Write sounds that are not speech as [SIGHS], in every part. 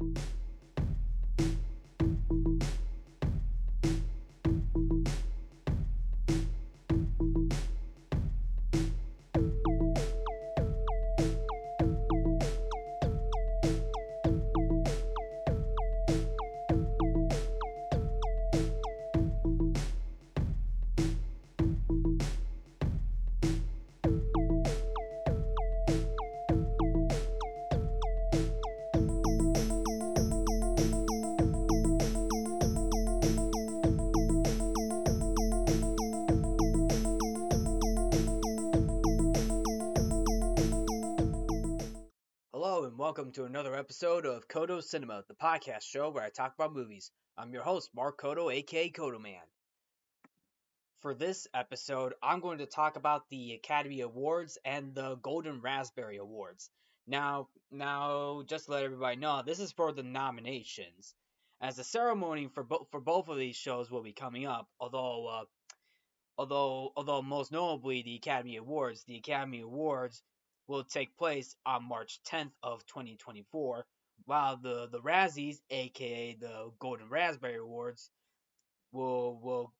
Hello and welcome to another episode of Codo Cinema, the podcast show where I talk about movies. I'm your host, Mark Codo, aka Codoman. For this episode, I'm going to talk about the Academy Awards and the Golden Raspberry Awards. Now, now, just to let everybody know, this is for the nominations, as the ceremony for both for both of these shows will be coming up. Although, uh, although, although most notably the Academy Awards, the Academy Awards will take place on March 10th of 2024, while the the Razzies, aka the Golden Raspberry Awards, will will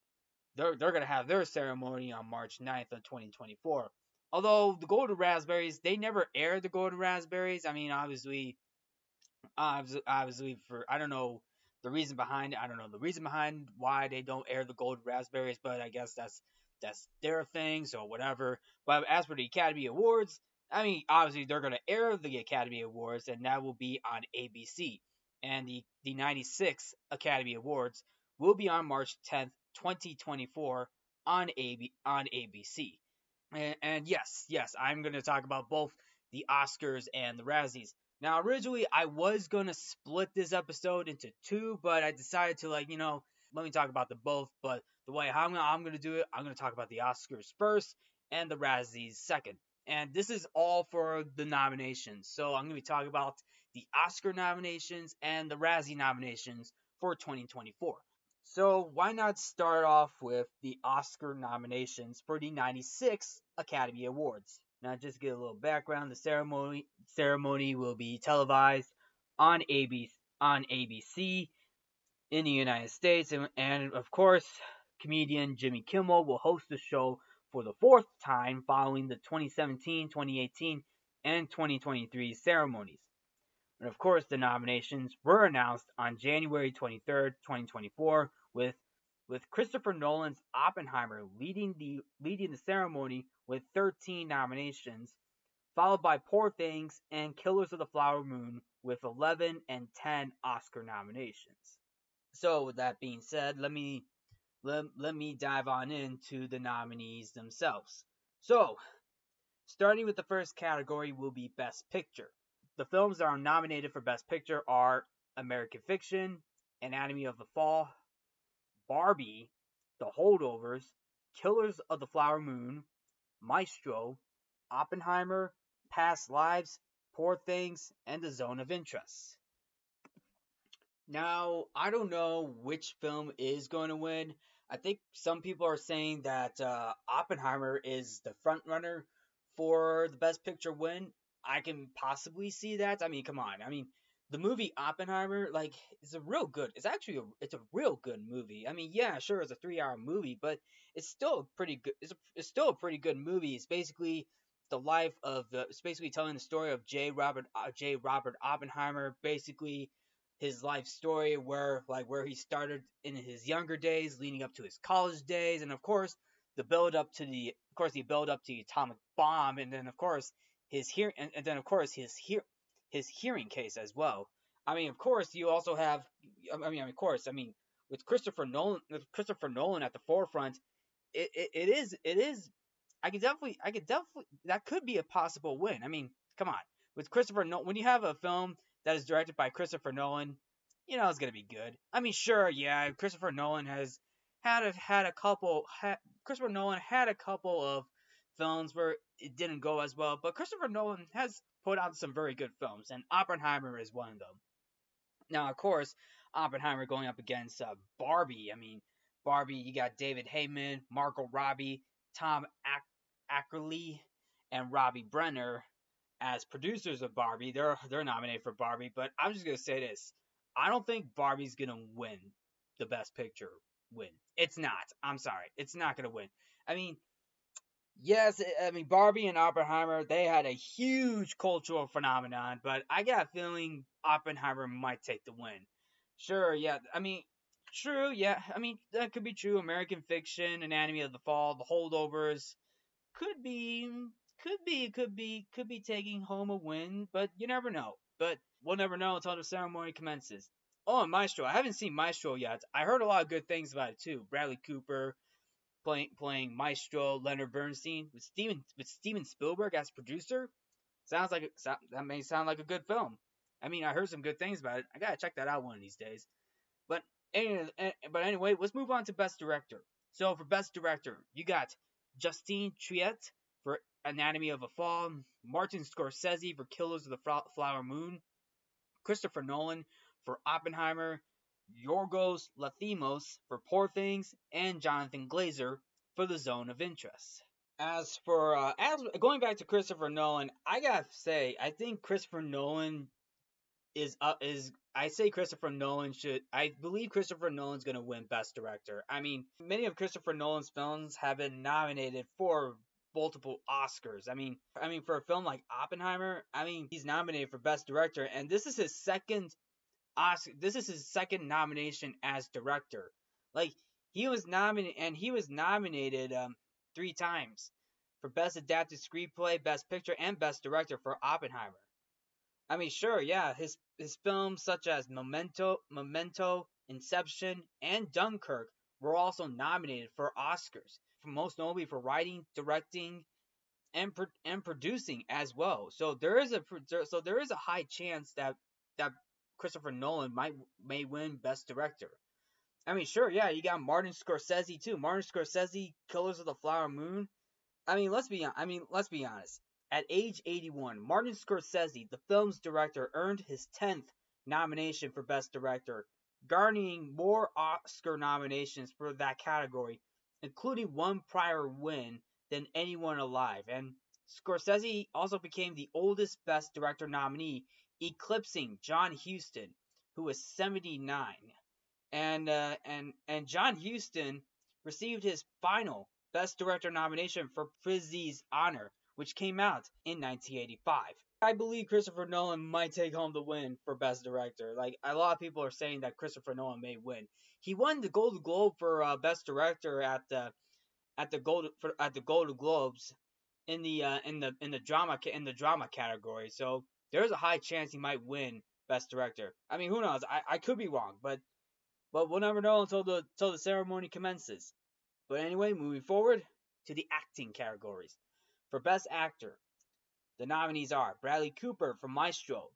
they're they're gonna have their ceremony on March 9th of 2024. Although the Golden Raspberries, they never aired the Golden Raspberries. I mean, obviously, obviously, for I don't know the reason behind it. I don't know the reason behind why they don't air the Golden Raspberries, but I guess that's that's their thing, so whatever. But as for the Academy Awards, I mean, obviously they're going to air the Academy Awards, and that will be on ABC. And the the 96 Academy Awards will be on March 10th, 2024, on AB on ABC. And, and yes, yes, I'm going to talk about both the Oscars and the Razzies. Now, originally I was going to split this episode into two, but I decided to like, you know, let me talk about the both. But the way I'm, I'm going to do it, I'm going to talk about the Oscars first and the Razzies second and this is all for the nominations. So I'm going to be talking about the Oscar nominations and the Razzie nominations for 2024. So why not start off with the Oscar nominations for the 96 Academy Awards? Now just get a little background. The ceremony ceremony will be televised on ABC on ABC in the United States and, and of course comedian Jimmy Kimmel will host the show for the fourth time following the 2017, 2018, and 2023 ceremonies. And of course, the nominations were announced on January 23, 2024, with with Christopher Nolan's Oppenheimer leading the leading the ceremony with 13 nominations, followed by Poor Things and Killers of the Flower Moon with 11 and 10 Oscar nominations. So, with that being said, let me let, let me dive on into the nominees themselves. So, starting with the first category will be Best Picture. The films that are nominated for Best Picture are American Fiction, Anatomy of the Fall, Barbie, The Holdovers, Killers of the Flower Moon, Maestro, Oppenheimer, Past Lives, Poor Things, and The Zone of Interest. Now, I don't know which film is going to win. I think some people are saying that uh, Oppenheimer is the front runner for the Best Picture win. I can possibly see that. I mean, come on. I mean, the movie Oppenheimer, like, is a real good. It's actually a, it's a real good movie. I mean, yeah, sure, it's a three-hour movie, but it's still a pretty good. It's, a, it's still a pretty good movie. It's basically the life of the. It's basically telling the story of J. Robert uh, J. Robert Oppenheimer, basically his life story where like where he started in his younger days leading up to his college days and of course the build up to the of course the build up to the atomic bomb and then of course his hear and, and then of course his hear his hearing case as well. I mean of course you also have i mean of course i mean with christopher nolan with christopher nolan at the forefront it, it, it is it is i could definitely i could definitely that could be a possible win. I mean come on. With christopher nolan when you have a film that is directed by Christopher Nolan, you know it's gonna be good. I mean, sure, yeah, Christopher Nolan has had a, had a couple. Ha, Christopher Nolan had a couple of films where it didn't go as well, but Christopher Nolan has put out some very good films, and Oppenheimer is one of them. Now, of course, Oppenheimer going up against uh, Barbie. I mean, Barbie, you got David Heyman, Margot Robbie, Tom Ac- Ackerley, and Robbie Brenner as producers of Barbie. They're they're nominated for Barbie, but I'm just gonna say this: I don't think Barbie's gonna win the Best Picture win. It's not. I'm sorry, it's not gonna win. I mean, yes, I mean Barbie and Oppenheimer they had a huge cultural phenomenon, but I got a feeling Oppenheimer might take the win. Sure, yeah. I mean, true, yeah. I mean that could be true. American Fiction, Anatomy of the Fall, The Holdovers could be could be, could be, could be taking home a win, but you never know. But we'll never know until the ceremony commences. Oh, and Maestro. I haven't seen Maestro yet. I heard a lot of good things about it too. Bradley Cooper playing playing Maestro, Leonard Bernstein with Steven with Steven Spielberg as producer. Sounds like that may sound like a good film. I mean, I heard some good things about it. I gotta check that out one of these days. But anyway, but anyway, let's move on to best director. So for best director, you got Justine Triet Anatomy of a Fall, Martin Scorsese for Killers of the Flower Moon, Christopher Nolan for Oppenheimer, Yorgos Lanthimos for Poor Things, and Jonathan Glazer for The Zone of Interest. As for uh, as going back to Christopher Nolan, I gotta say, I think Christopher Nolan is uh, is I say Christopher Nolan should I believe Christopher Nolan's gonna win Best Director. I mean, many of Christopher Nolan's films have been nominated for multiple Oscars. I mean, I mean for a film like Oppenheimer, I mean he's nominated for Best Director, and this is his second Oscar. This is his second nomination as director. Like he was nominated, and he was nominated um, three times for Best Adapted Screenplay, Best Picture, and Best Director for Oppenheimer. I mean, sure, yeah, his his films such as Memento, Memento, Inception, and Dunkirk were also nominated for Oscars most notably for writing, directing, and pro- and producing as well. So there is a so there is a high chance that that Christopher Nolan might may win Best Director. I mean, sure, yeah, you got Martin Scorsese too. Martin Scorsese, Killers of the Flower Moon. I mean, let's be I mean, let's be honest. At age 81, Martin Scorsese, the film's director, earned his 10th nomination for Best Director, garnering more Oscar nominations for that category including one prior win than anyone alive. And Scorsese also became the oldest Best Director nominee, eclipsing John Huston, who was 79. And uh, and and John Huston received his final Best Director nomination for Prizzi's Honor, which came out in 1985. I believe Christopher Nolan might take home the win for Best Director. Like a lot of people are saying that Christopher Nolan may win. He won the Golden Globe for uh, Best Director at the at the Gold for, at the Golden Globes in the uh, in the in the drama in the drama category. So there's a high chance he might win Best Director. I mean, who knows? I, I could be wrong, but but we'll never know until the until the ceremony commences. But anyway, moving forward to the acting categories. For Best Actor, the nominees are Bradley Cooper for Maestro,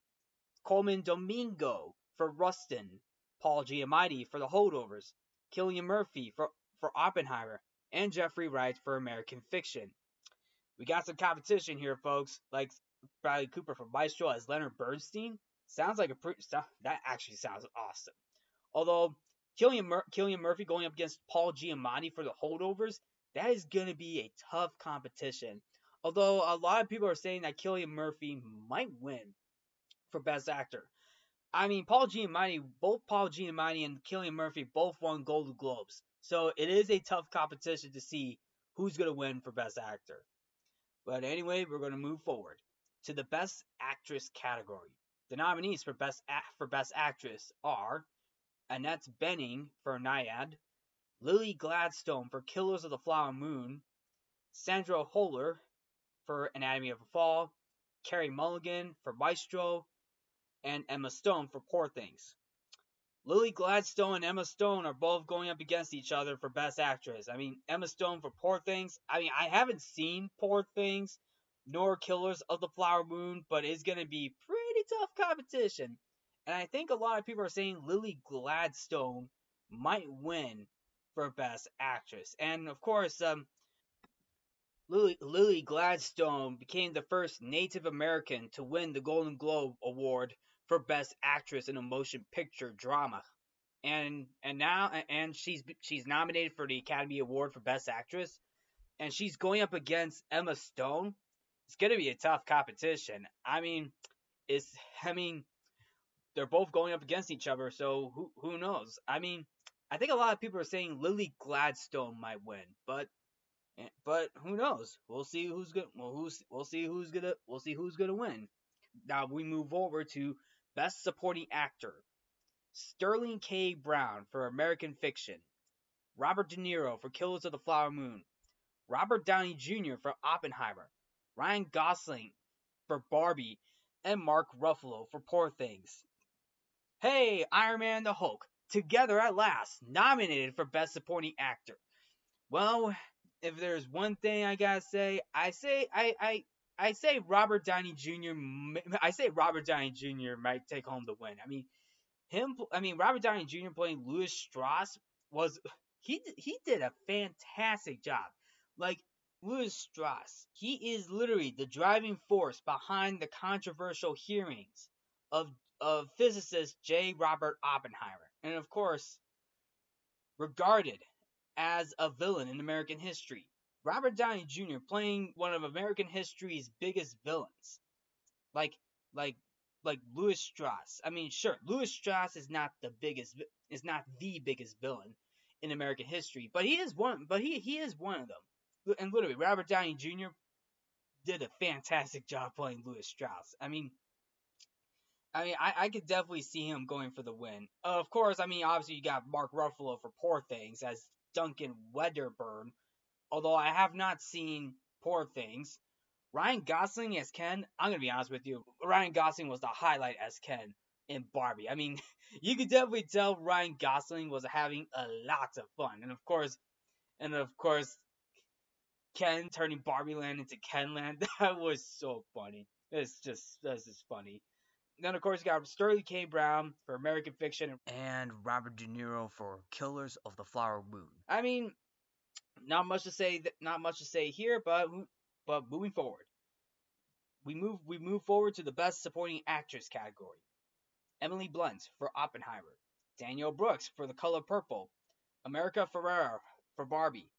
Colman Domingo for Rustin, Paul Giamatti for The Holdovers, Cillian Murphy for, for Oppenheimer, and Jeffrey Wright for American Fiction. We got some competition here, folks, like Bradley Cooper for Maestro as Leonard Bernstein. Sounds like a pretty, that actually sounds awesome. Although Cillian, Mur- Cillian Murphy going up against Paul Giamatti for The Holdovers, that is going to be a tough competition. Although a lot of people are saying that Cillian Murphy might win for Best Actor. I mean, Paul Giamatti, both Paul Giamatti and Cillian Murphy both won Golden Globes. So it is a tough competition to see who's going to win for Best Actor. But anyway, we're going to move forward to the Best Actress category. The nominees for Best for Best Actress are Annette Bening for Nyad, Lily Gladstone for Killers of the Flower Moon, Sandra Hüller for Anatomy of a Fall, Carey Mulligan for Maestro, and Emma Stone for Poor Things. Lily Gladstone and Emma Stone are both going up against each other for Best Actress. I mean, Emma Stone for Poor Things. I mean, I haven't seen Poor Things nor Killers of the Flower Moon, but it's going to be pretty tough competition. And I think a lot of people are saying Lily Gladstone might win for Best Actress. And of course, um, Lily, Lily Gladstone became the first Native American to win the Golden Globe Award for Best Actress in a Motion Picture Drama. And and now and she's she's nominated for the Academy Award for Best Actress, and she's going up against Emma Stone. it's gonna be a tough competition. I mean, it's I mean, they're both going up against each other, so who who knows? I mean, I think a lot of people are saying Lily Gladstone might win, but but who knows? We'll see who's good. Well, who's we'll see who's gonna we'll see who's gonna win. Now we move over to Best Supporting Actor. Sterling K. Brown for American Fiction. Robert De Niro for Killers of the Flower Moon. Robert Downey Jr. for Oppenheimer. Ryan Gosling for Barbie. And Mark Ruffalo for Poor Things. Hey, Iron Man and the Hulk, together at last, nominated for Best Supporting Actor. Well, if there's one thing I gotta say, I say I I I say Robert Downey Jr. I say Robert Downey Jr. might take home the win. I mean, him. I mean, Robert Downey Jr. playing Lewis Strauss was he he did a fantastic job. Like Lewis Strauss, he is literally the driving force behind the controversial hearings of of physicist J. Robert Oppenheimer, and of course, regarded as a villain in American history. Robert Downey Jr. playing one of American history's biggest villains. Like like like Lewis Strauss. I mean, sure, Lewis Strauss is not the biggest is not the biggest villain in American history, but he is one but he he is one of them. And literally Robert Downey Jr. did a fantastic job playing Lewis Strauss. I mean, I mean, I, I could definitely see him going for the win. Of course, I mean, obviously you got Mark Ruffalo for Poor Things as Duncan Wedderburn, although I have not seen Poor Things. Ryan Gosling as Ken, I'm gonna be honest with you, Ryan Gosling was the highlight as Ken in Barbie. I mean, [LAUGHS] you could definitely tell Ryan Gosling was having a lot of fun, and of course, and of course, Ken turning Barbie Land into Ken Land. [LAUGHS] That was so funny. It's just this is funny. Then of course you got Sterling K. Brown for American Fiction and Robert De Niro for Killers of the Flower Moon. I mean, not much to say. Not much to say here, but but moving forward, we move we move forward to the Best Supporting Actress category. Emily Blunt for Oppenheimer, Danielle Brooks for The Color Purple, America Ferrera for Barbie,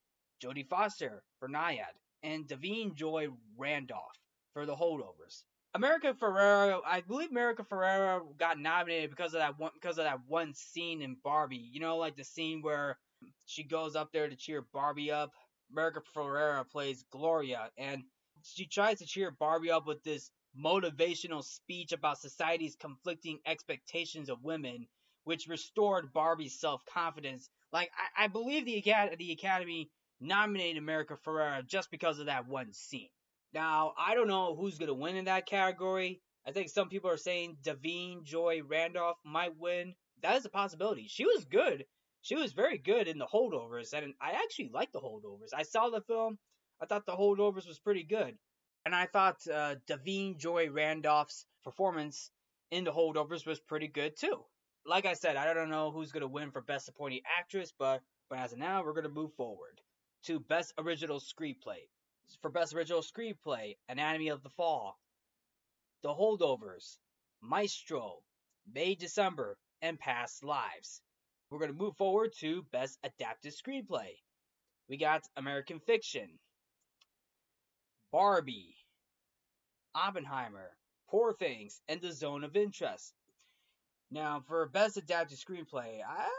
Jodie Foster for Nyad, and Da'Vine Joy Randolph for The Holdovers. America Ferrera, I believe America Ferrera got nominated because of that one because of that one scene in Barbie. You know, like the scene where she goes up there to cheer Barbie up. America Ferrera plays Gloria, and she tries to cheer Barbie up with this motivational speech about society's conflicting expectations of women, which restored Barbie's self confidence. Like I, I believe the Academy, the Academy nominated America Ferrera just because of that one scene. Now I don't know who's gonna win in that category. I think some people are saying Da'Vine Joy Randolph might win. That is a possibility. She was good she was very good in the holdovers, and I actually liked the holdovers. I saw the film. I thought the holdovers was pretty good, and I thought uh, Da'Vine Joy Randolph's performance in the holdovers was pretty good too. Like I said, I don't know who's gonna win for best supporting actress, but but as of now, we're gonna move forward to best original screenplay. For best original screenplay, Anatomy of the Fall, The Holdovers, Maestro, May December, and Past Lives. We're going to move forward to Best Adapted Screenplay. We got American Fiction, Barbie, Oppenheimer, Poor Things, and The Zone of Interest. Now, for Best Adapted Screenplay, I,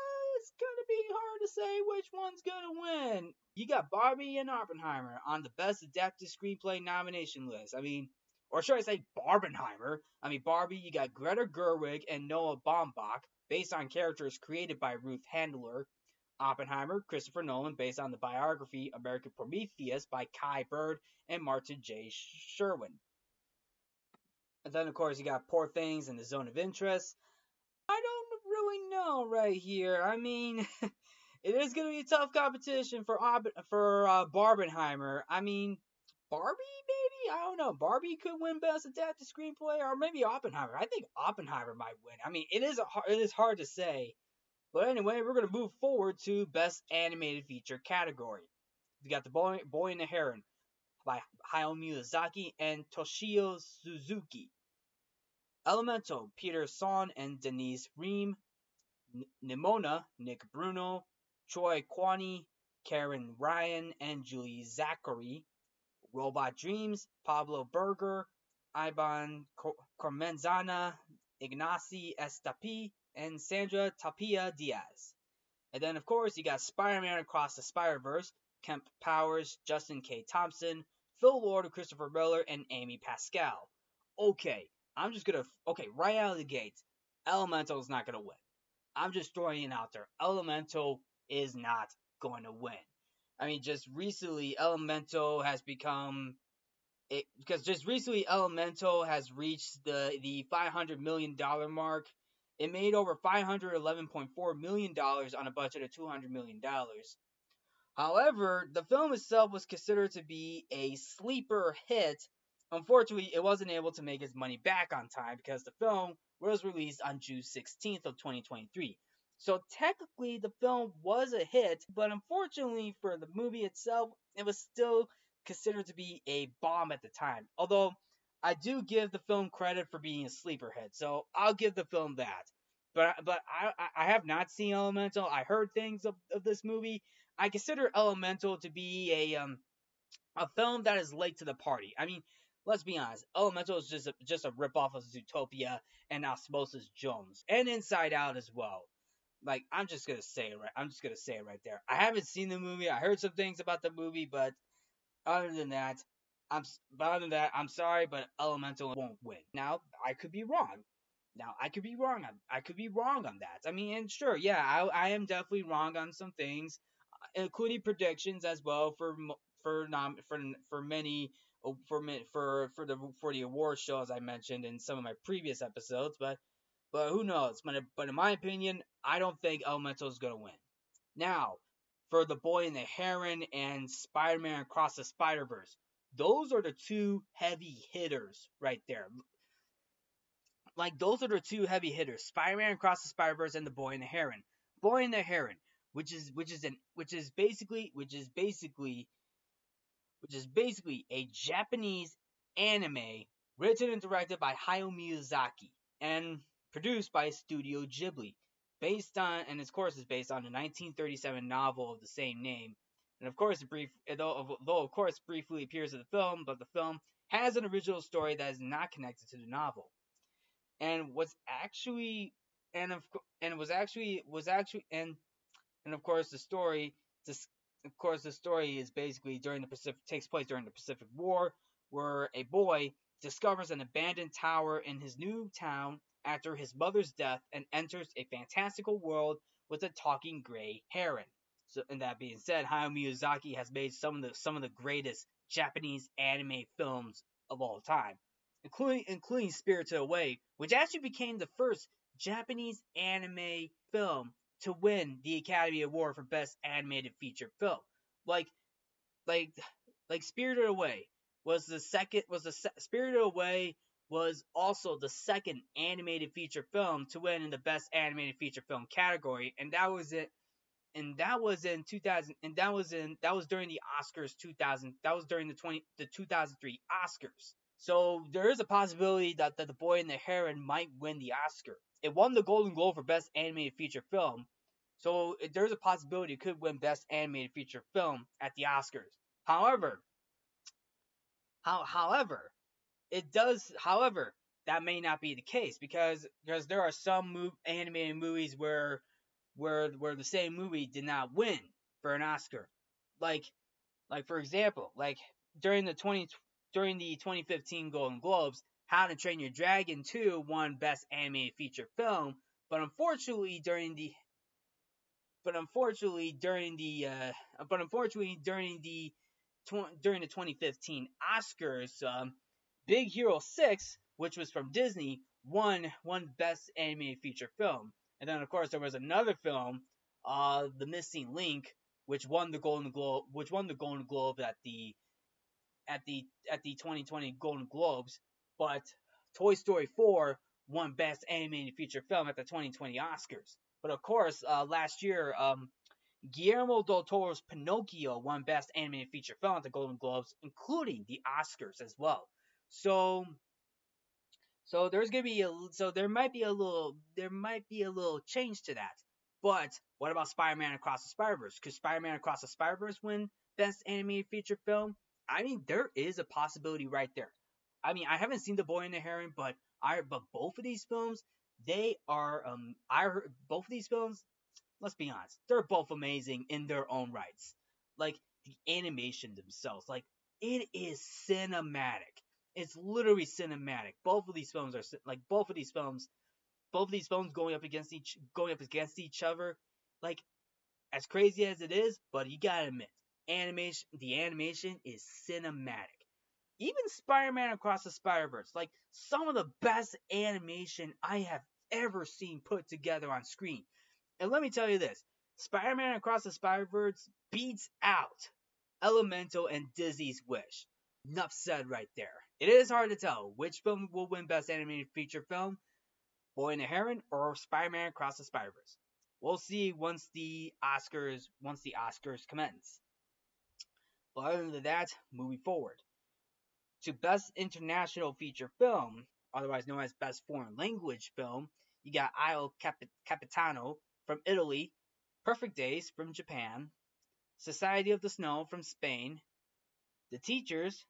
it's going to be hard to say which one's going to win. You got Barbie and Oppenheimer on the Best Adapted Screenplay nomination list. I mean, or should I say Barbenheimer? I mean, Barbie, you got Greta Gerwig and Noah Baumbach based on characters created by Ruth Handler. Oppenheimer, Christopher Nolan, based on the biography American Prometheus by Kai Bird and Martin J. Sherwin. And then, of course, you got Poor Things and The Zone of Interest. Don't know right here. I mean, [LAUGHS] it is going to be a tough competition for for uh, Barbenheimer. I mean, Barbie, maybe? I don't know. Barbie could win Best Adapted Screenplay, or maybe Oppenheimer. I think Oppenheimer might win. I mean, it is a it is hard to say. But anyway, we're gonna move forward to Best Animated Feature category. We got The Boy, Boy and the Heron by Hayao Miyazaki and Toshio Suzuki. Elemental, Peter Sohn and Denise Ream. Nimona, Nick Bruno. Troy Quane, Karen Ryan, and Julie Zackary. Robot Dreams, Pablo Berger, Ibon Cormenzana, Ignasi Estapé, and Sandra Tapia Diaz. And then, of course, you got Spider Man Across the Spider Verse, Kemp Powers, Justin K. Thompson, Phil Lord, Christopher Miller, and Amy Pascal. Okay, I'm just gonna. Okay, right out of the gate, Elemental is not gonna win. I'm just throwing it out there. Elemental is not going to win. I mean, just recently, Elemental has become it because just recently Elemental has reached the the 500 million dollar mark. It made over 511.4 million dollars on a budget of 200 million dollars. However, the film itself was considered to be a sleeper hit. Unfortunately, it wasn't able to make its money back on time because the film was released on June 16th of 2023. So technically the film was a hit, but unfortunately for the movie itself, it was still considered to be a bomb at the time. Although I do give the film credit for being a sleeper hit, so I'll give the film that. But but I I have not seen Elemental. I heard things of, of this movie. I consider Elemental to be a um a film that is late to the party. I mean, let's be honest, Elemental is just a, just a ripoff of Zootopia and Osmosis Jones and Inside Out as well. Like I'm just gonna say it right. I'm just gonna say it right there. I haven't seen the movie. I heard some things about the movie, but other than that, I'm but other than that, I'm sorry, but Elemental won't win. Now I could be wrong. Now I could be wrong on I could be wrong on that. I mean, and sure, yeah, I I am definitely wrong on some things, including predictions as well for for nom for for many Uh, for for for the for the award show as I mentioned in some of my previous episodes, but but who knows? But, but in my opinion, I don't think Elemental is to win. Now, for The Boy and the Heron and Spider Man Across the Spider Verse, those are the two heavy hitters right there. Like, those are the two heavy hitters Spider Man Across the Spider Verse and The Boy and the Heron. Boy and the Heron, which is which is an which is basically which is basically which is basically a Japanese anime written and directed by Hayao Miyazaki and produced by Studio Ghibli, based on and of course is based on a 1937 novel of the same name. And of course, brief though, though of course briefly appears in the film, but the film has an original story that is not connected to the novel, and was actually and of and was actually was actually and and of course the story of course the story is basically during the Pacific takes place during the Pacific War where a boy discovers an abandoned tower in his new town after his mother's death and enters a fantastical world with a talking gray heron. So, and that being said, Hayao Miyazaki has made some of the some of the greatest Japanese anime films of all time, including including Spirited Away, which actually became the first Japanese anime film to win the Academy Award for Best Animated Feature Film. Like, like, like Spirited Away was the second was the se- Spirited Away was also the second animated feature film to win in the best animated feature film category and that was it and that was in 2000 and that was in that was during the Oscars 2000 that was during the 20 the 2003 Oscars so there is a possibility that, that the boy and the heron might win the Oscar it won the Golden Globe for best animated feature film so there's a possibility it could win best animated feature film at the Oscars however how, however it does, however, that may not be the case because because there are some move, animated movies where where where the same movie did not win for an Oscar. Like like for example, like during the 20 during the 2015 Golden Globes, How to Train Your Dragon 2 won best animated feature film, but unfortunately during the but unfortunately during the uh, but unfortunately during the tw- during the 2015 Oscars um, Big Hero 6, which was from Disney, won one Best Animated Feature Film. And then, of course, there was another film, uh, The Missing Link, which won the Golden Globe, which won the Golden Globe at the at the at the 2020 Golden Globes. But Toy Story 4 won Best Animated Feature Film at the 2020 Oscars. But of course, uh, last year, um, Guillermo del Toro's Pinocchio won Best Animated Feature Film at the Golden Globes, including the Oscars as well. So so there's gonna be a so there might be a little there might be a little change to that. But what about Spider-Man Across the Spider-Verse? Could Spider-Man Across the Spider-Verse win Best Animated Feature Film? I mean, there is a possibility right there. I mean, I haven't seen The Boy and the Heron, but I but both of these films, they are um I both of these films. Let's be honest, they're both amazing in their own rights. Like the animation themselves, like it is cinematic. It's literally cinematic. Both of these films are like both of these films, both of these films going up against each going up against each other. Like as crazy as it is, but you gotta admit, animation the animation is cinematic. Even Spider-Man Across the Spider-Verse, like some of the best animation I have ever seen put together on screen. And let me tell you this, Spider-Man Across the Spider-Verse beats out Elemental and Disney's Wish. Enough said right there. It is hard to tell which film will win Best Animated Feature Film, Boy and the Heron or Spider-Man Across the Spider-Verse. We'll see once the Oscars once the Oscars commence. But other than that, moving forward to Best International Feature Film, otherwise known as Best Foreign Language Film, you got Il Cap- Capitano from Italy, Perfect Days from Japan, Society of the Snow from Spain, The Teachers,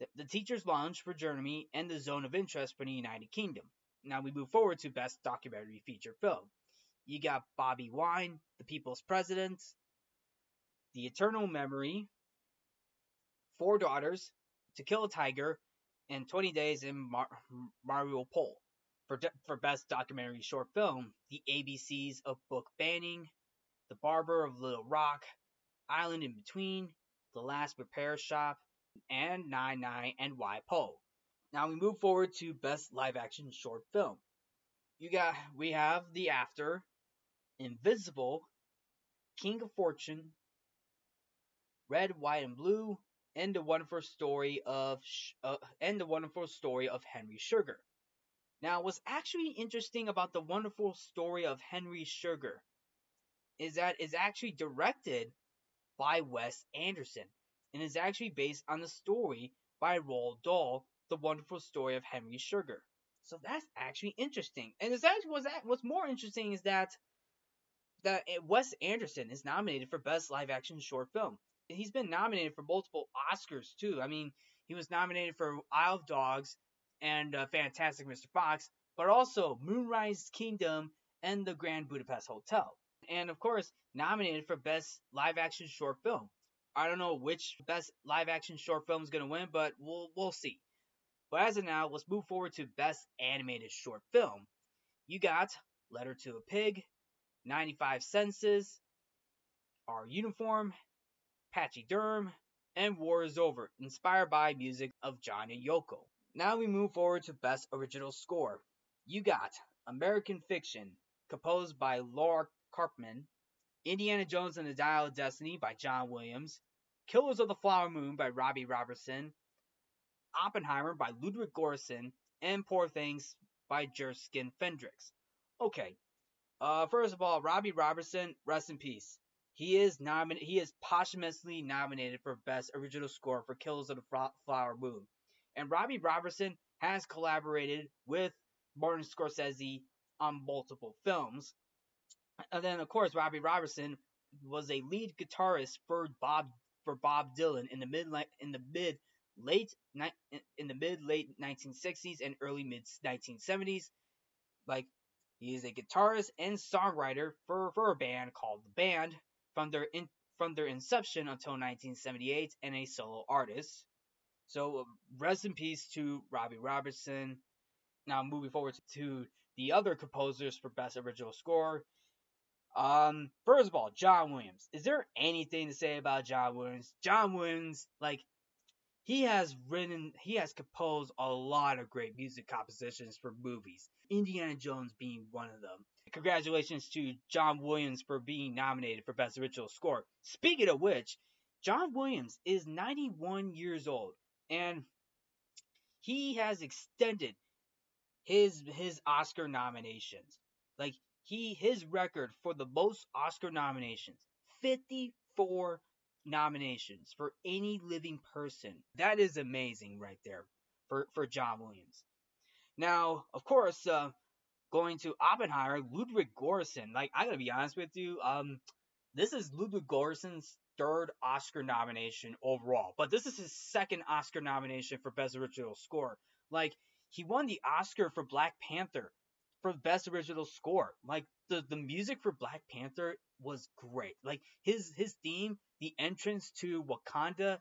the, the Teachers Lounge for Germany, and The Zone of Interest for the United Kingdom. Now we move forward to Best Documentary Feature Film. You got Bobi Wine, The People's President, The Eternal Memory, Four Daughters, To Kill a Tiger, and 20 Days in Mar- Mariupol. For, de- for Best Documentary Short Film, The ABCs of Book Banning, The Barber of Little Rock, Island in Between, The Last Repair Shop, and 99 and Y Po. Now we move forward to Best Live Action Short Film. You got we have The After, Invincible, Knight of Fortune, Red, White, and Blue, and the wonderful story of uh, and the wonderful story of Henry Sugar. Now, what's actually interesting about the wonderful story of Henry Sugar is that it's actually directed by Wes Anderson and is actually based on the story by Roald Dahl, The Wonderful Story of Henry Sugar. So that's actually interesting. And it's actually what's, what's more interesting is that that Wes Anderson is nominated for Best Live Action Short Film. He's been nominated for multiple Oscars too. I mean, he was nominated for Isle of Dogs and uh, Fantastic Mr. Fox, but also Moonrise Kingdom and The Grand Budapest Hotel. And of course, nominated for Best Live Action Short Film. I don't know which Best Live Action Short Film is going to win, but we'll we'll see. But as of now, let's move forward to Best Animated Short Film. You got Letter to a Pig, 95 Senses, Our Uniform, Pachyderm, and War is Over, inspired by music of John Yoko. Now we move forward to Best Original Score. You got American Fiction, composed by Laura Karpman, Indiana Jones and the Dial of Destiny by John Williams, Killers of the Flower Moon by Robbie Robertson, Oppenheimer by Ludwig Göransson, and Poor Things by Jerskin Fendrix. Okay, uh, first of all, Robbie Robertson, rest in peace. He is. He is posthumously nominated for Best Original Score for Killers of the Flower Moon, and Robbie Robertson has collaborated with Martin Scorsese on multiple films. And then, of course, Robbie Robertson was a lead guitarist for Bob for Bob Dylan in the mid in the mid late in the mid late 1960s and early mid 1970s. Like he is a guitarist and songwriter for, for a band called The Band from their in, from their inception until 1978 and a solo artist. So rest in peace to Robbie Robertson. Now moving forward to the other composers for best original score. Um, first of all, John Williams. Is there anything to say about John Williams? John Williams, like, he has written, he has composed a lot of great music compositions for movies. Indiana Jones being one of them. Congratulations to John Williams for being nominated for Best Original Score. Speaking of which, John Williams is 91 years old and he has extended his his Oscar nominations. Like he his record for the most Oscar nominations, 54 nominations for any living person. That is amazing right there for for John Williams. Now, of course, uh, going to Oppenheimer, Ludwig Göransson. Like I gotta be honest with you, um, this is Ludwig Göransson's third Oscar nomination overall, but this is his second Oscar nomination for Best Original Score. Like he won the Oscar for Black Panther for Best Original Score. Like the the music for Black Panther was great. Like his his theme, the entrance to Wakanda,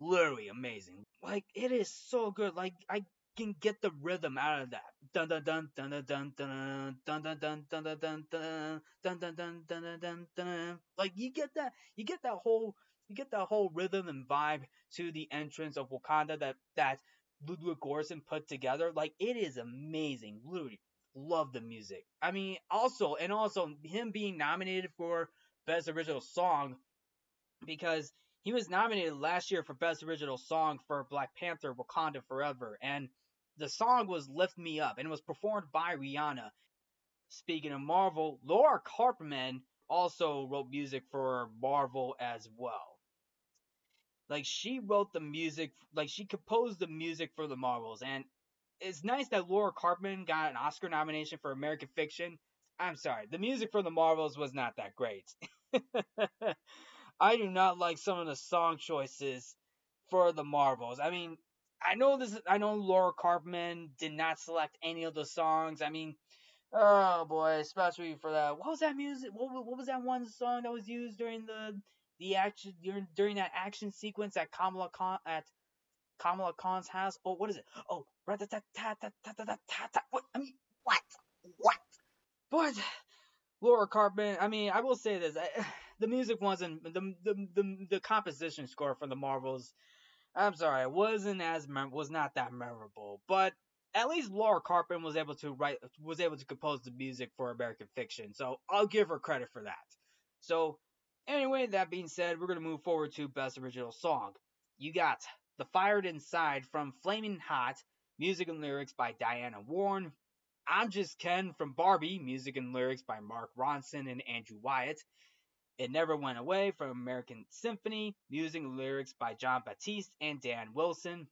literally amazing. Like it is so good. Like I can get the rhythm out of that. Dun dun dun dun dun dun dun dun dun dun dun dun dun dun dun dun dun dun dun dun. Like you get that you get that whole you get that whole rhythm and vibe to the entrance of Wakanda that that Ludwig Göransson put together. Like it is amazing. Literally love the music. I mean, also and also him being nominated for best original song because he was nominated last year for best original song for Black Panther Wakanda Forever and the song was Lift Me Up and was performed by Rihanna. Speaking of Marvel, Laura Karpman also wrote music for Marvel as well. Like she wrote the music, like she composed the music for the Marvels, and it's nice that Laura Karpman got an Oscar nomination for American Fiction. I'm sorry, the music for the Marvels was not that great. [LAUGHS] I do not like some of the song choices for the Marvels. I mean, I know this. I know Laura Karpman did not select any of the songs. I mean, oh boy, especially for that. What was that music? What, what was that one song that was used during the the action during during that action sequence at Kamala Khan at Kamala Khan's house? Oh, what is it? Oh, what? I mean, what? What? But Laura Karpman. I mean, I will say this: I, [SIGHS] the music wasn't the, the the the composition score for the Marvels. I'm sorry, it wasn't as mem- was not that memorable, but at least Laura Karpman was able to write was able to compose the music for American Fiction, so I'll give her credit for that. So anyway, that being said, we're gonna move forward to Best Original Song. You got The Fired Inside from Flaming Hot, music and lyrics by Diane Warren. I'm Just Ken from Barbie, music and lyrics by Mark Ronson and Andrew Wyatt. It Never Went Away from American Symphony, music and lyrics by Jon Batiste and Dan Wilson.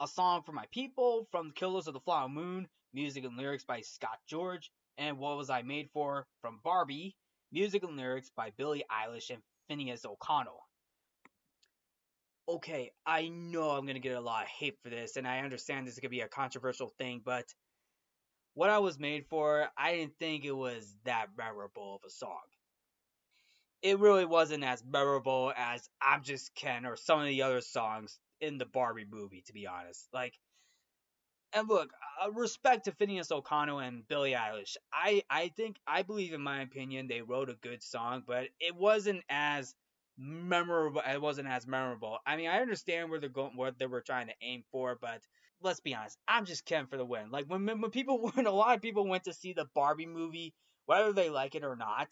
A Song for My People from Killers of the Flower Moon, music and lyrics by Scott George. And What Was I Made For from Barbie, music and lyrics by Billie Eilish and Finneas O'Connell. Okay, I know I'm gonna get a lot of hate for this, and I understand this is gonna be a controversial thing, but what I was made for, I didn't think it was that memorable of a song. It really wasn't as memorable as I'm Just Ken or some of the other songs in the Barbie movie, to be honest. Like, and look, uh, respect to Finneas O'Connell and Billie Eilish. I, I think, I believe, in my opinion, they wrote a good song, but it wasn't as memorable. It wasn't as memorable. I mean, I understand where they're going, what they were trying to aim for, but let's be honest, I'm just Ken for the win. Like when when people [LAUGHS] when a lot of people went to see the Barbie movie, whether they like it or not,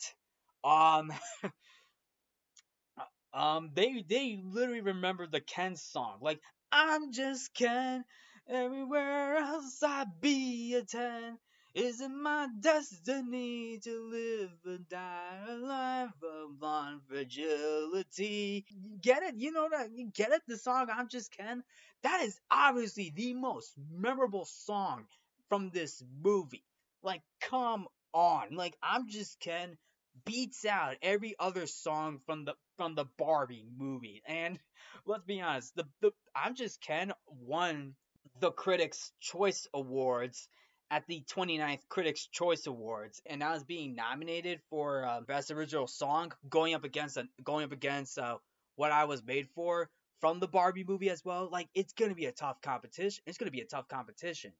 um, [LAUGHS] um, they they literally remember the Ken song. Like I'm just Ken, everywhere else I be a ten. Is it my destiny to live and die a life of blonde fragility? Get it? You know that? You get it? The song I'm Just Ken? That is obviously the most memorable song from this movie. Like, come on. Like, I'm Just Ken beats out every other song from the from the Barbie movie. And [LAUGHS] let's be honest, the, the I'm Just Ken won the Critics' Choice Awards at the 29th Critics' Choice Awards, and I was being nominated for uh, Best Original Song, going up against uh, going up against uh, what I was made for from the Barbie movie as well. Like it's gonna be a tough competition. It's gonna be a tough competition.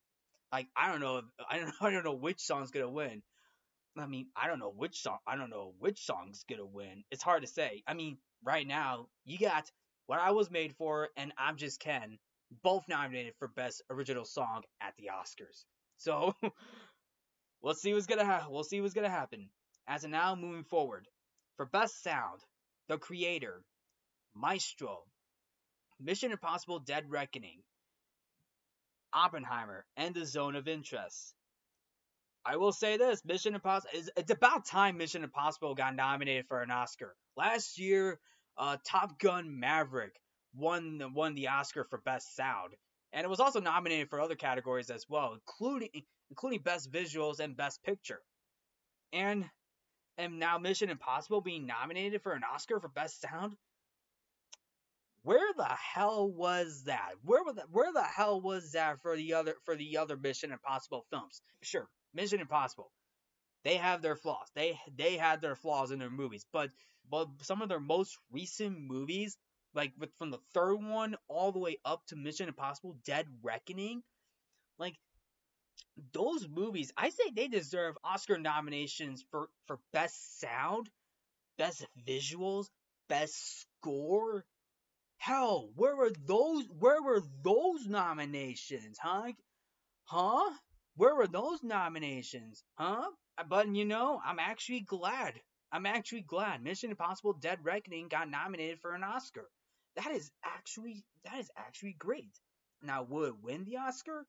Like I don't know, if, I don't [LAUGHS] I don't know which song's gonna win. I mean, I don't know which song. I don't know which song's gonna win. It's hard to say. I mean, right now you got what I was made for and I'm Just Ken, both nominated for Best Original Song at the Oscars. So [LAUGHS] we'll see what's gonna ha- we'll see what's gonna happen. As of now, moving forward, for best sound, The Creator, Maestro, Mission Impossible: Dead Reckoning, Oppenheimer, and The Zone of Interest. I will say this: Mission Impossible is it's about time Mission Impossible got nominated for an Oscar. Last year, uh, Top Gun Maverick won won the Oscar for best sound and it was also nominated for other categories as well, including including Best Visuals and Best Picture. And and now Mission Impossible being nominated for an Oscar for Best Sound. Where the hell was that? Where the, where the hell was that for the other for the other Mission Impossible films? Sure, Mission Impossible. They have their flaws. They they had their flaws in their movies, but but some of their most recent movies, like with, from the third one all the way up to Mission Impossible: Dead Reckoning, like those movies, I say they deserve Oscar nominations for for best sound, best visuals, best score. Hell, where were those? Where were those nominations, huh? Huh? Where were those nominations, huh? But you know, I'm actually glad. I'm actually glad Mission Impossible: Dead Reckoning got nominated for an Oscar. That is actually that is actually great. Now, would it win the Oscar?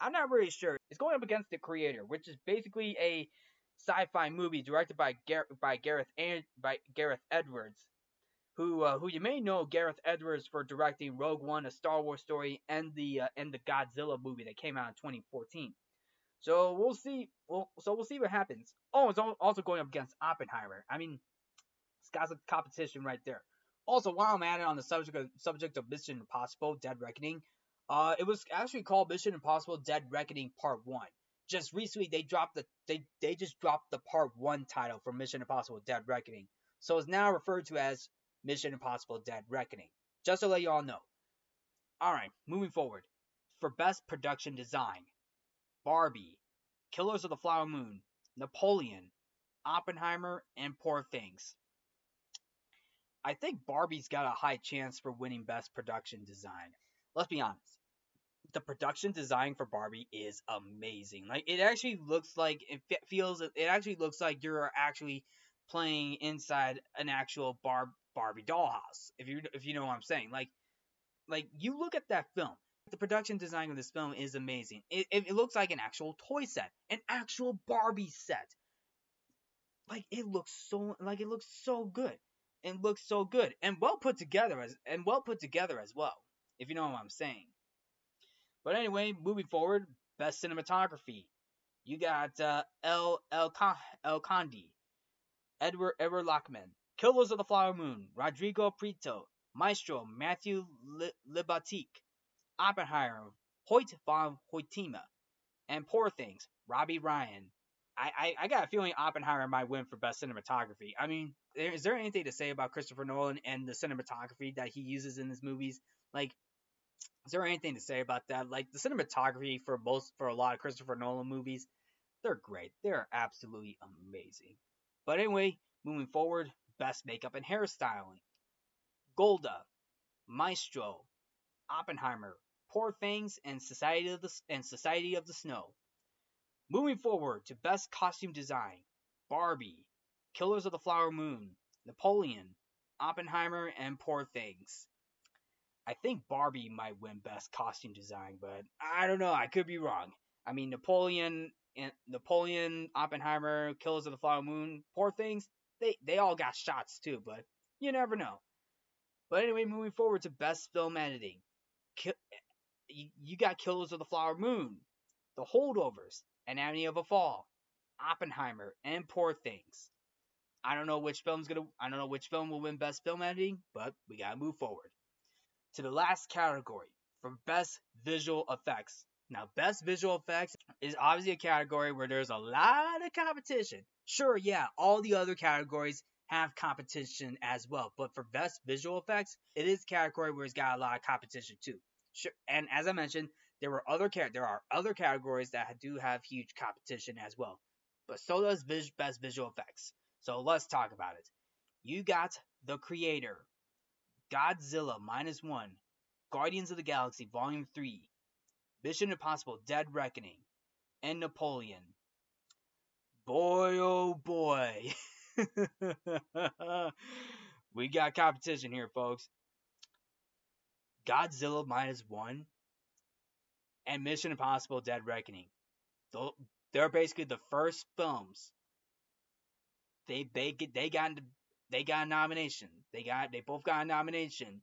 I'm not really sure. It's going up against The Creator, which is basically a sci-fi movie directed by Gar- by Gareth and by Gareth Edwards, who uh, who you may know Gareth Edwards for directing Rogue One, a Star Wars story, and the uh, and the Godzilla movie that came out in 2014. So we'll see. Well, so we'll see what happens. Oh, it's also going up against Oppenheimer. I mean, it's got some competition right there. Also, while I'm at it on the subject of subject of Mission Impossible: Dead Reckoning, uh, it was actually called Mission Impossible: Dead Reckoning Part One. Just recently, they dropped the they they just dropped the Part One title for Mission Impossible: Dead Reckoning, so it's now referred to as Mission Impossible: Dead Reckoning. Just to let you all know. All right, moving forward. For best production design, Barbie, Killers of the Flower Moon, Napoleon, Oppenheimer, and Poor Things. I think Barbie's got a high chance for winning Best Production Design. Let's be honest. The production design for Barbie is amazing. Like it actually looks like it feels it actually looks like you're actually playing inside an actual Bar- Barbie dollhouse. If you if you know what I'm saying. Like like you look at that film the production design of this film is amazing. It, it, looks like an actual toy set, an actual Barbie set. Like it looks so like it looks so good. It looks so good and well put together as and well put together as well. If you know what I'm saying. But anyway, moving forward, best cinematography. You got uh, El El Con- Conde, Edward Edward Lachman, Killers of the Flower Moon, Rodrigo Prieto, Maestro Matthew Libatique, Oppenheimer, Hoyte van Hoytema, and Poor Things, Robbie Ryan. I, I, I got a feeling Oppenheimer might win for best cinematography. I mean, is there anything to say about Christopher Nolan and the cinematography that he uses in his movies? Like, is there anything to say about that? Like the cinematography for most for a lot of Christopher Nolan movies, they're great. They're absolutely amazing. But anyway, moving forward, best makeup and hairstyling. Golda, Maestro, Oppenheimer, Poor Things, and Society of the and Society of the Snow. Moving forward to Best Costume Design, Barbie, Killers of the Flower Moon, Napoleon, Oppenheimer, and Poor Things. I think Barbie might win Best Costume Design, but I don't know. I could be wrong. I mean, Napoleon and Napoleon, Oppenheimer, Killers of the Flower Moon, Poor Things. They they all got shots too, but you never know. But anyway, moving forward to Best Film Editing, you got Killers of the Flower Moon, The Holdovers, Anatomy of a Fall, Oppenheimer, and Poor Things. I don't know which film's gonna. I don't know which film will win Best Film Editing, but we gotta move forward to the last category for Best Visual Effects. Now, Best Visual Effects is obviously a category where there's a lot of competition. Sure, yeah, all the other categories have competition as well, but for Best Visual Effects, it is a category where it's got a lot of competition too. And as I mentioned, there were other there are other categories that do have huge competition as well. But so does vis- best visual effects. So let's talk about it. You got The Creator, Godzilla minus one, Guardians of the Galaxy Volume 3, Mission Impossible Dead Reckoning, and Napoleon. Boy, oh boy. [LAUGHS] we got competition here, folks. Godzilla minus one, and Mission Impossible: Dead Reckoning. They're basically the first films. They they get they got they got a nomination. They got they both got a nomination.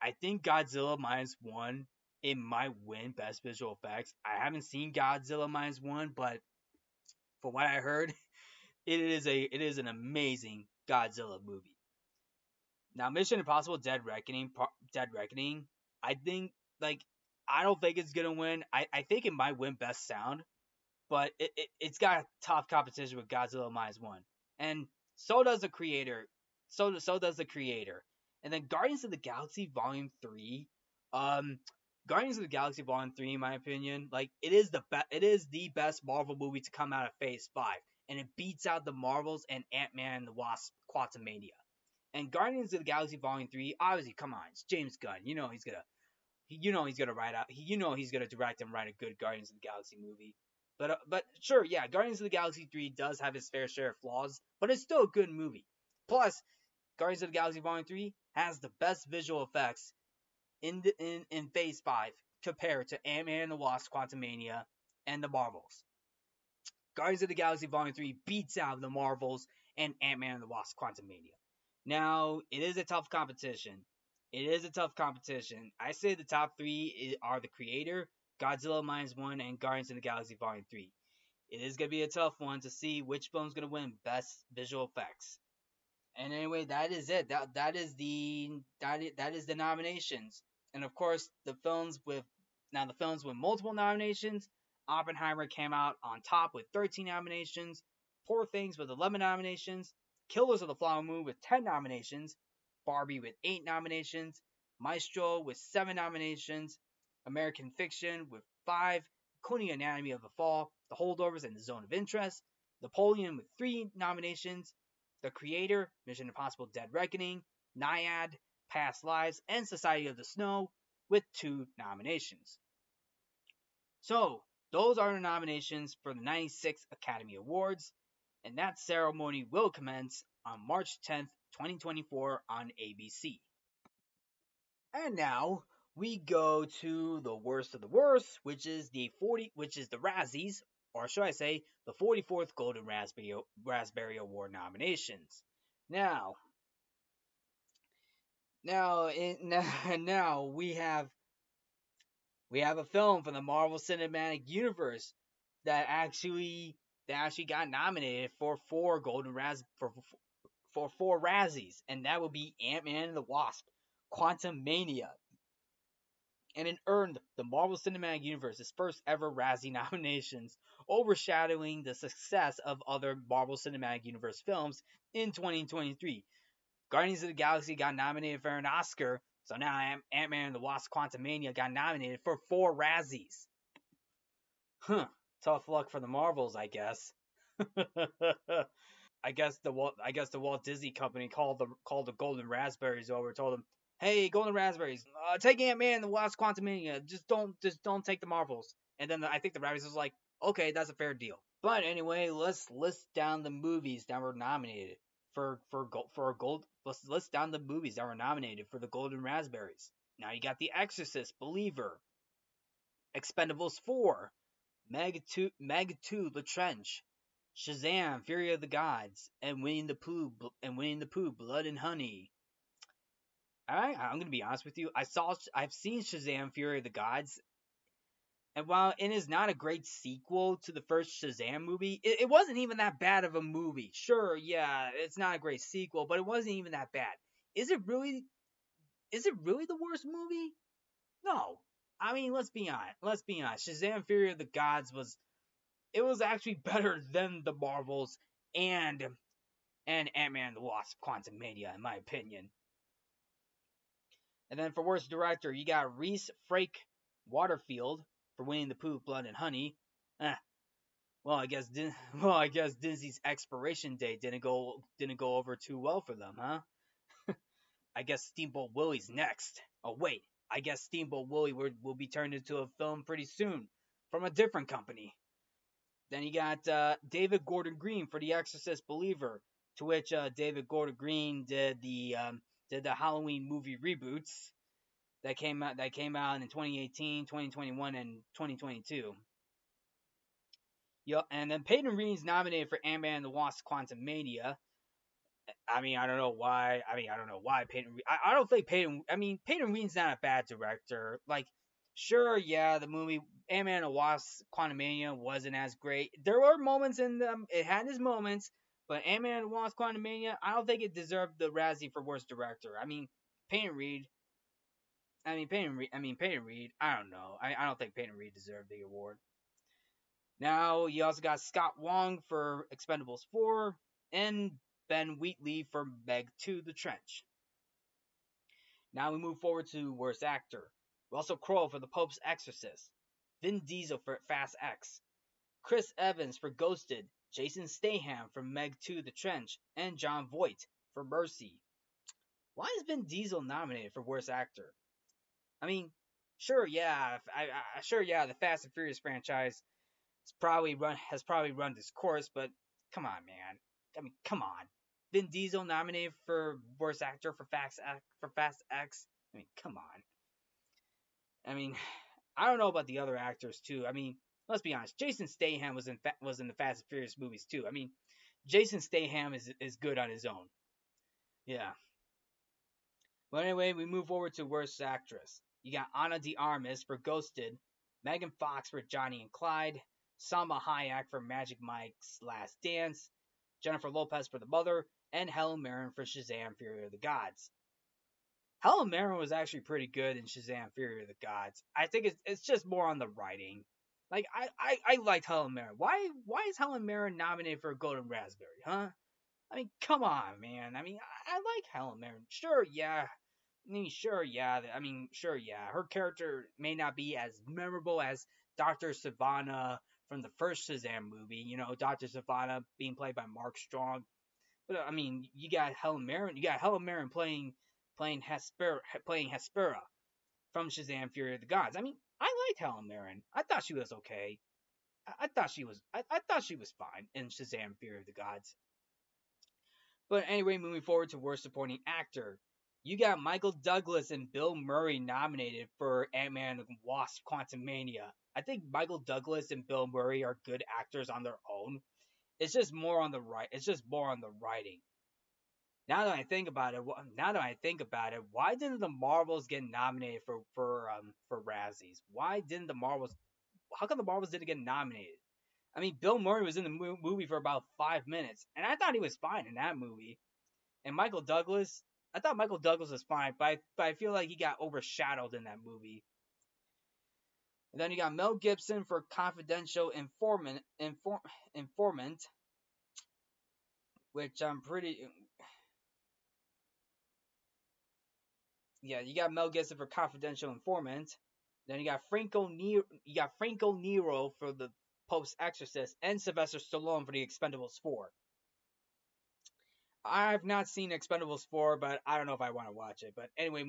I think Godzilla minus one it might win Best Visual Effects. I haven't seen Godzilla minus one, but from what I heard, [LAUGHS] it is a it is an amazing Godzilla movie. Now, Mission Impossible: Dead Reckoning, Dead Reckoning, I think like I don't think it's gonna win. I, I think it might win Best Sound, but it, it it's got tough competition with Godzilla minus one, and so does the creator. So so does the creator, and then Guardians of the Galaxy Volume Three. Um, Guardians of the Galaxy Volume Three, in my opinion, like it is the best. It is the best Marvel movie to come out of Phase Five, and it beats out the Marvels and Ant Man and the Wasp: Quantumania. And Guardians of the Galaxy Volume Three, obviously, come on, it's James Gunn. You know he's gonna, you know he's gonna write out, you know he's gonna direct and write a good Guardians of the Galaxy movie. But uh, but sure, yeah, Guardians of the Galaxy 3 does have its fair share of flaws, but it's still a good movie. Plus, Guardians of the Galaxy Volume 3 has the best visual effects in the, in in Phase 5 compared to Ant-Man and the Wasp: Quantumania and the Marvels. Guardians of the Galaxy Volume 3 beats out the Marvels and Ant-Man and the Wasp: Quantumania. Now, it is a tough competition. It is a tough competition. I say the top three are the creator, Godzilla minus one, and Guardians of the Galaxy Volume 3. It is going to be a tough one to see which film's going to win Best Visual Effects. And anyway, that is it. That that is the that is, that is the nominations. And of course, the films with now the films with multiple nominations. Oppenheimer came out on top with 13 nominations. Poor Things with 11 nominations. Killers of the Flower Moon with 10 nominations. Barbie with 8 nominations. Maestro with 7 nominations. American Fiction with five, including Anatomy of a Fall, The Holdovers, and The Zone of Interest. Napoleon with three nominations. The Creator, Mission Impossible Dead Reckoning, Nyad, Past Lives, and Society of the Snow with two nominations. So, those are the nominations for the 96 Academy Awards, and that ceremony will commence on March 10th, 2024 on ABC. And now, we go to the worst of the worst, which is the 40, which is the Razzies, or should I say, the 44th Golden Raspberry Raspberry Award nominations. Now, now, in, [LAUGHS] now we have we have a film from the Marvel Cinematic Universe that actually that actually got nominated for four Golden Raz for for four Razzies, and that would be Ant Man and the Wasp, Quantumania, and it earned the Marvel Cinematic Universe's first ever Razzie [LAUGHS] nominations, overshadowing the success of other Marvel Cinematic Universe films in 2023. Guardians of the Galaxy got nominated for an Oscar, so now Ant Man and the Wasp Quantumania got nominated for four Razzies. Huh, tough luck for the Marvels, I guess. [LAUGHS] I guess the Walt, I guess the Walt Disney Company called the called the Golden Raspberries over, told them, hey, Golden Raspberries, uh, take Ant Man and the Wasp Quantumania. Just don't, just don't take the Marvels. And then the, I think the Rabbits was like, okay, that's a fair deal. But anyway, let's list down the movies that were nominated for for for a gold. Let's list down the movies that were nominated for the Golden Raspberries. Now you got The Exorcist, Believer, Expendables 4, Meg 2, Meg 2, The Trench, Shazam, Fury of the Gods, and Winnie the Pooh, and Winnie the Pooh, Blood and Honey, I, I'm gonna be honest with you. I saw, I've seen Shazam: Fury of the Gods, and while it is not a great sequel to the first Shazam movie, it, it wasn't even that bad of a movie. Sure, yeah, it's not a great sequel, but it wasn't even that bad. Is it really? Is it really the worst movie? No. I mean, let's be honest. Let's be honest. Shazam: Fury of the Gods was, it was actually [LAUGHS] better than the Marvels and and Ant Man and the Wasp: Quantumania, in my opinion. And then for worst director, you got Reese Frake Waterfield for Winnie the Pooh, Blood and Honey. Eh. Well, I guess [LAUGHS] well, I guess Disney's expiration date didn't go didn't go over too well for them, huh? [LAUGHS] I guess Steamboat Willie's next. Oh wait, I guess Steamboat Willie will, will be turned into a film pretty soon from a different company. Then you got uh, David Gordon Green for The Exorcist Believer, to which uh, David Gordon Green did the um, did the Halloween movie reboots that came out that came out in 2018, 2021, and 2022. Yep, and then Peyton Reed's nominated for Ant-Man and the Wasp: Quantumania. I mean, I don't know why. I mean, I don't know why Peyton. I, I don't think Peyton. I mean, Peyton Reed's not a bad director. Like, sure, yeah, the movie Ant-Man and the Wasp: Quantumania wasn't as great. There were moments in them. It had its moments, But Ant-Man and the Wasp: Quantumania, I don't think it deserved the Razzie for worst director. I mean, Peyton Reed. I mean, Peyton Reed. I mean, Peyton Reed. I don't know. I, I don't think Peyton Reed deserved the award. Now you also got Scott Wong for Expendables 4 and Ben Wheatley for Meg 2: The Trench. Now we move forward to Worst Actor. Russell Crowe for The Pope's Exorcist. Vin Diesel for Fast X. Chris Evans for Ghosted. Jason Statham for Meg 2: The Trench. And Jon Voight for Mercy. Why is Vin Diesel nominated for Worst Actor? I mean, sure, yeah, I, I, sure, yeah, the Fast and Furious franchise has probably run has probably run this course, but come on, man. I mean, come on. Vin Diesel nominated for Worst Actor for Fast for Fast X. I mean, come on. I mean, I don't know about the other actors too. I mean, let's be honest. Jason Statham was in was in the Fast and Furious movies too. I mean, Jason Statham is is good on his own. Yeah. But anyway, we move forward to Worst Actress. You got Ana de Armas for Ghosted, Megan Fox for Johnny and Clyde, Salma Hayek for Magic Mike's Last Dance, Jennifer Lopez for The Mother, and Helen Mirren for Shazam Fury of the Gods. Helen Mirren was actually pretty good in Shazam Fury of the Gods. I think it's it's just more on the writing. Like I, I, I liked Helen Mirren. Why why is Helen Mirren nominated for a Golden Raspberry, huh? I mean, come on, man. I mean, I, I like Helen Mirren. Sure, yeah. I mean, sure, yeah. I mean, sure, yeah. Her character may not be as memorable as Dr. Sivana from the first Shazam movie. You know, Dr. Sivana being played by Mark Strong. But uh, I mean, you got Helen Mirren. You got Helen Mirren playing playing Hesper playing Hespera from Shazam: Fury of the Gods. I mean, I liked Helen Mirren. I thought she was okay. I, I thought she was I, I thought she was fine in Shazam: Fury of the Gods. But anyway, moving forward to worst supporting actor, you got Michael Douglas and Bill Murray nominated for Ant-Man and Wasp: Quantumania. I think Michael Douglas and Bill Murray are good actors on their own. It's just more on the right. It's just more on the writing. Now that I think about it, now that I think about it, why didn't the Marvels get nominated for for um for Razzies? Why didn't the Marvels? How come the Marvels didn't get nominated? I mean, Bill Murray was in the movie for about five minutes, and I thought he was fine in that movie. And Michael Douglas, I thought Michael Douglas was fine, but I, but I feel like he got overshadowed in that movie. And then you got Mel Gibson for Confidential Informant, Inform, Informant, which I'm pretty. Yeah, you got Mel Gibson for Confidential Informant. Then you got Franco Nero, you got Franco Nero for the Pope's Exorcist, and Sylvester Stallone for the Expendables 4. I've not seen Expendables 4, but I don't know if I want to watch it. But anyway.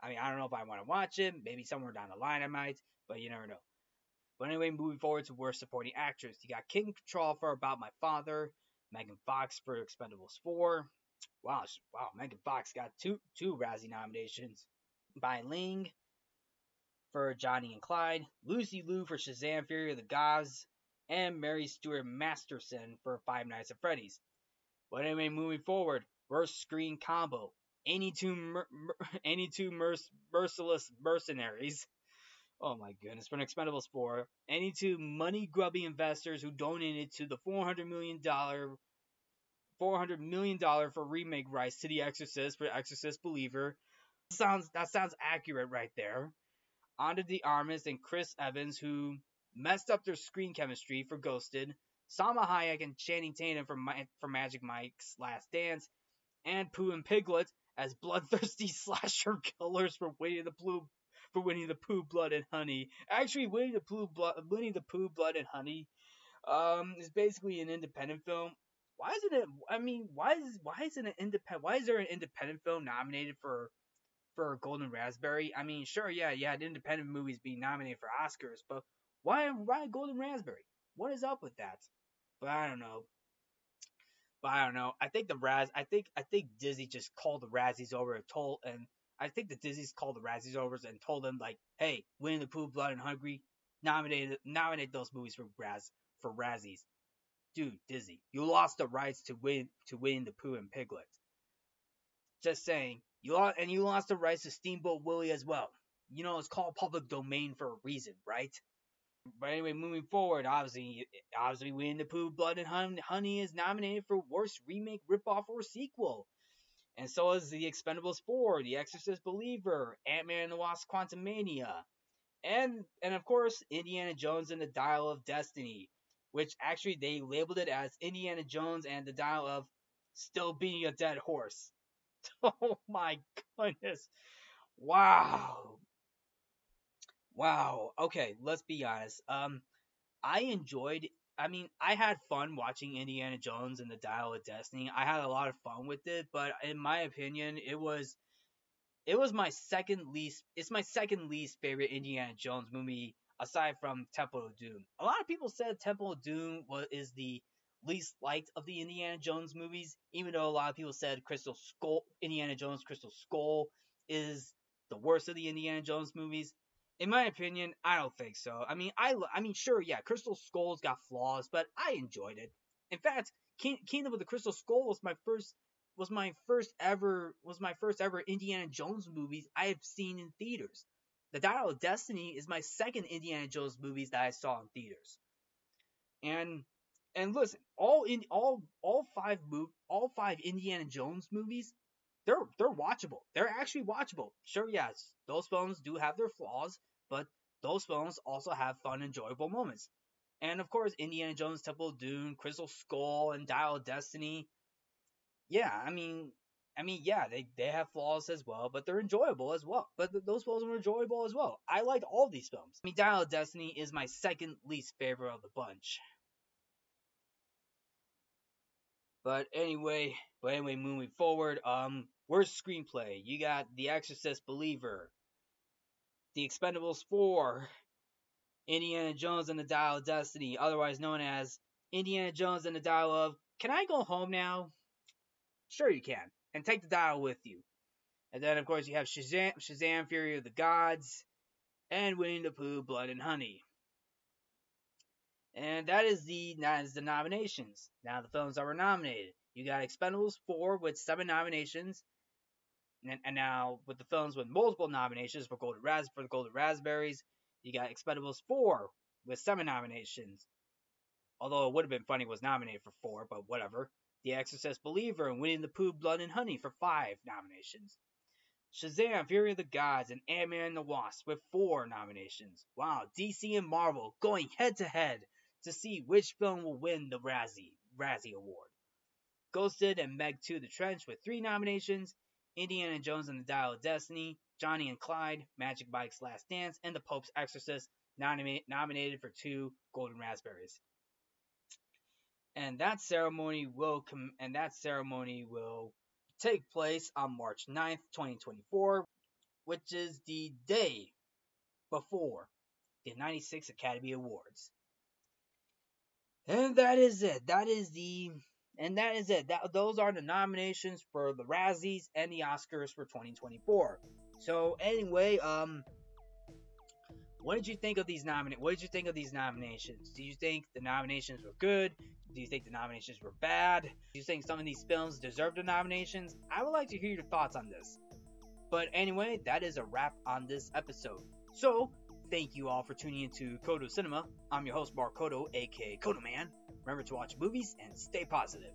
I mean, I don't know if I want to watch it. Maybe somewhere down the line I might but you never know. But anyway, moving forward to worst supporting actress, you got Kim Cattrall for About My Father, Megan Fox for Expendables 4. Wow, wow, Megan Fox got two two Razzie nominations. Bai Ling for Johnny and Clyde, Lucy Liu for Shazam Fury of the Gods, and Mary Stuart Masterson for Five Nights at Freddy's. But anyway, moving forward, worst screen combo. Any two, mer- mer- [LAUGHS] any two merc- merciless mercenaries Oh my goodness, for an Expendables 4, any two money grubby investors who donated to the $400 million $400 million for remake rights to The Exorcist for Exorcist Believer. Sounds that sounds accurate right there. Ana de Armas and Chris Evans who messed up their screen chemistry for Ghosted. Salma Hayek and Channing Tatum for, for Magic Mike's Last Dance, and Pooh and Piglet as bloodthirsty [LAUGHS] slasher killers for Winnie the Pooh for Winnie the Pooh Blood and Honey. Actually, Winnie the Pooh Blood, Winnie the Pooh Blood and Honey, um, is basically an independent film. Why isn't it? I mean, why is why isn't it independent? Why is there an independent film nominated for for Golden Raspberry? I mean, sure, yeah, yeah, independent movies being nominated for Oscars, but why why Golden Raspberry? What is up with that? But I don't know. But I don't know. I think the Raz. I think I think Disney just called the Razzies over and told and I think the Disney's called the Razzies over and told them like, "Hey, Winnie the Pooh, Blood and Hungry, nominate nominate those movies for for Razzies." Dude, Disney, you lost the rights to win to Winnie the Pooh and Piglet. Just saying, you lost and you lost the rights to Steamboat Willie as well. You know, it's called public domain for a reason, right? But anyway, moving forward, obviously, obviously, Winnie the Pooh, Blood and Honey is nominated for worst remake, ripoff, or sequel. And so is The Expendables 4, The Exorcist Believer, Ant-Man and the Wasp Quantumania, and and of course Indiana Jones and the Dial of Destiny, which actually they labeled it as Indiana Jones and the Dial of Still Being a Dead Horse. [LAUGHS] Oh my goodness. Wow. Wow. Okay, let's be honest. Um I enjoyed I mean, I had fun watching Indiana Jones and the Dial of Destiny. I had a lot of fun with it, but in my opinion, it was it was my second least it's my second least favorite Indiana Jones movie aside from Temple of Doom. A lot of people said Temple of Doom was is the least liked of the Indiana Jones movies, even though a lot of people said Crystal Skull Indiana Jones Crystal Skull is the worst of the Indiana Jones movies. In my opinion, I don't think so. I mean, I I mean, sure, yeah, Crystal Skull's got flaws, but I enjoyed it. In fact, Kingdom of the Crystal Skull was my first was my first ever was my first ever Indiana Jones movies I have seen in theaters. The Dial of Destiny is my second Indiana Jones movies that I saw in theaters. And and listen, all in all all five move all five Indiana Jones movies, they're they're watchable. They're actually watchable. Sure, yes, those films do have their flaws, but those films also have fun, enjoyable moments. And of course, Indiana Jones, Temple of Doom, Crystal Skull, and Dial Destiny. Yeah, I mean, I mean, yeah, they, they have flaws as well, but they're enjoyable as well. But th- those films were enjoyable as well. I liked all these films. I mean, Dial of Destiny is my second least favorite of the bunch. But anyway, but anyway, moving forward, um, worst screenplay. You got The Exorcist Believer, The Expendables 4, Indiana Jones and the Dial of Destiny, otherwise known as Indiana Jones and the Dial of Can I go home now? Sure you can and take the dial with you. And then, of course, you have Shazam, Shazam Fury of the Gods, and Winnie the Pooh, Blood and Honey. And that is the that is the nominations. Now the films that were nominated. You got Expendables 4 with seven nominations. And, and now with the films with multiple nominations for Golden Ras for the Golden Raspberries, you got Expendables 4 with seven nominations. Although it would have been funny was nominated for four, but whatever. The Exorcist Believer, and Winnie the Pooh, Blood and Honey for five nominations. Shazam, Fury of the Gods, and Ant-Man and the Wasp with four nominations. Wow, DC and Marvel going head to head to see which film will win the Razzie, Razzie Award. Ghosted and Meg 2 The Trench with three nominations. Indiana Jones and the Dial of Destiny, Johnny and Clyde, Magic Mike's Last Dance, and The Pope's Exorcist nominated for two Golden Raspberries and that ceremony will com- and that ceremony will take place on March 9th, 2024, which is the day before the 96 Academy Awards. And that is it. That is the and that is it. That those are the nominations for the Razzies and the Oscars for 2024. So anyway, um what did you think of these nominations? What did you think of these nominations? Do you think the nominations were good? Do you think the nominations were bad? Do you think some of these films deserve the nominations? I would like to hear your thoughts on this. But anyway, that is a wrap on this episode. So, thank you all for tuning into Codo Cinema. I'm your host, Mark Codo, aka Codoman. Remember to watch movies and stay positive.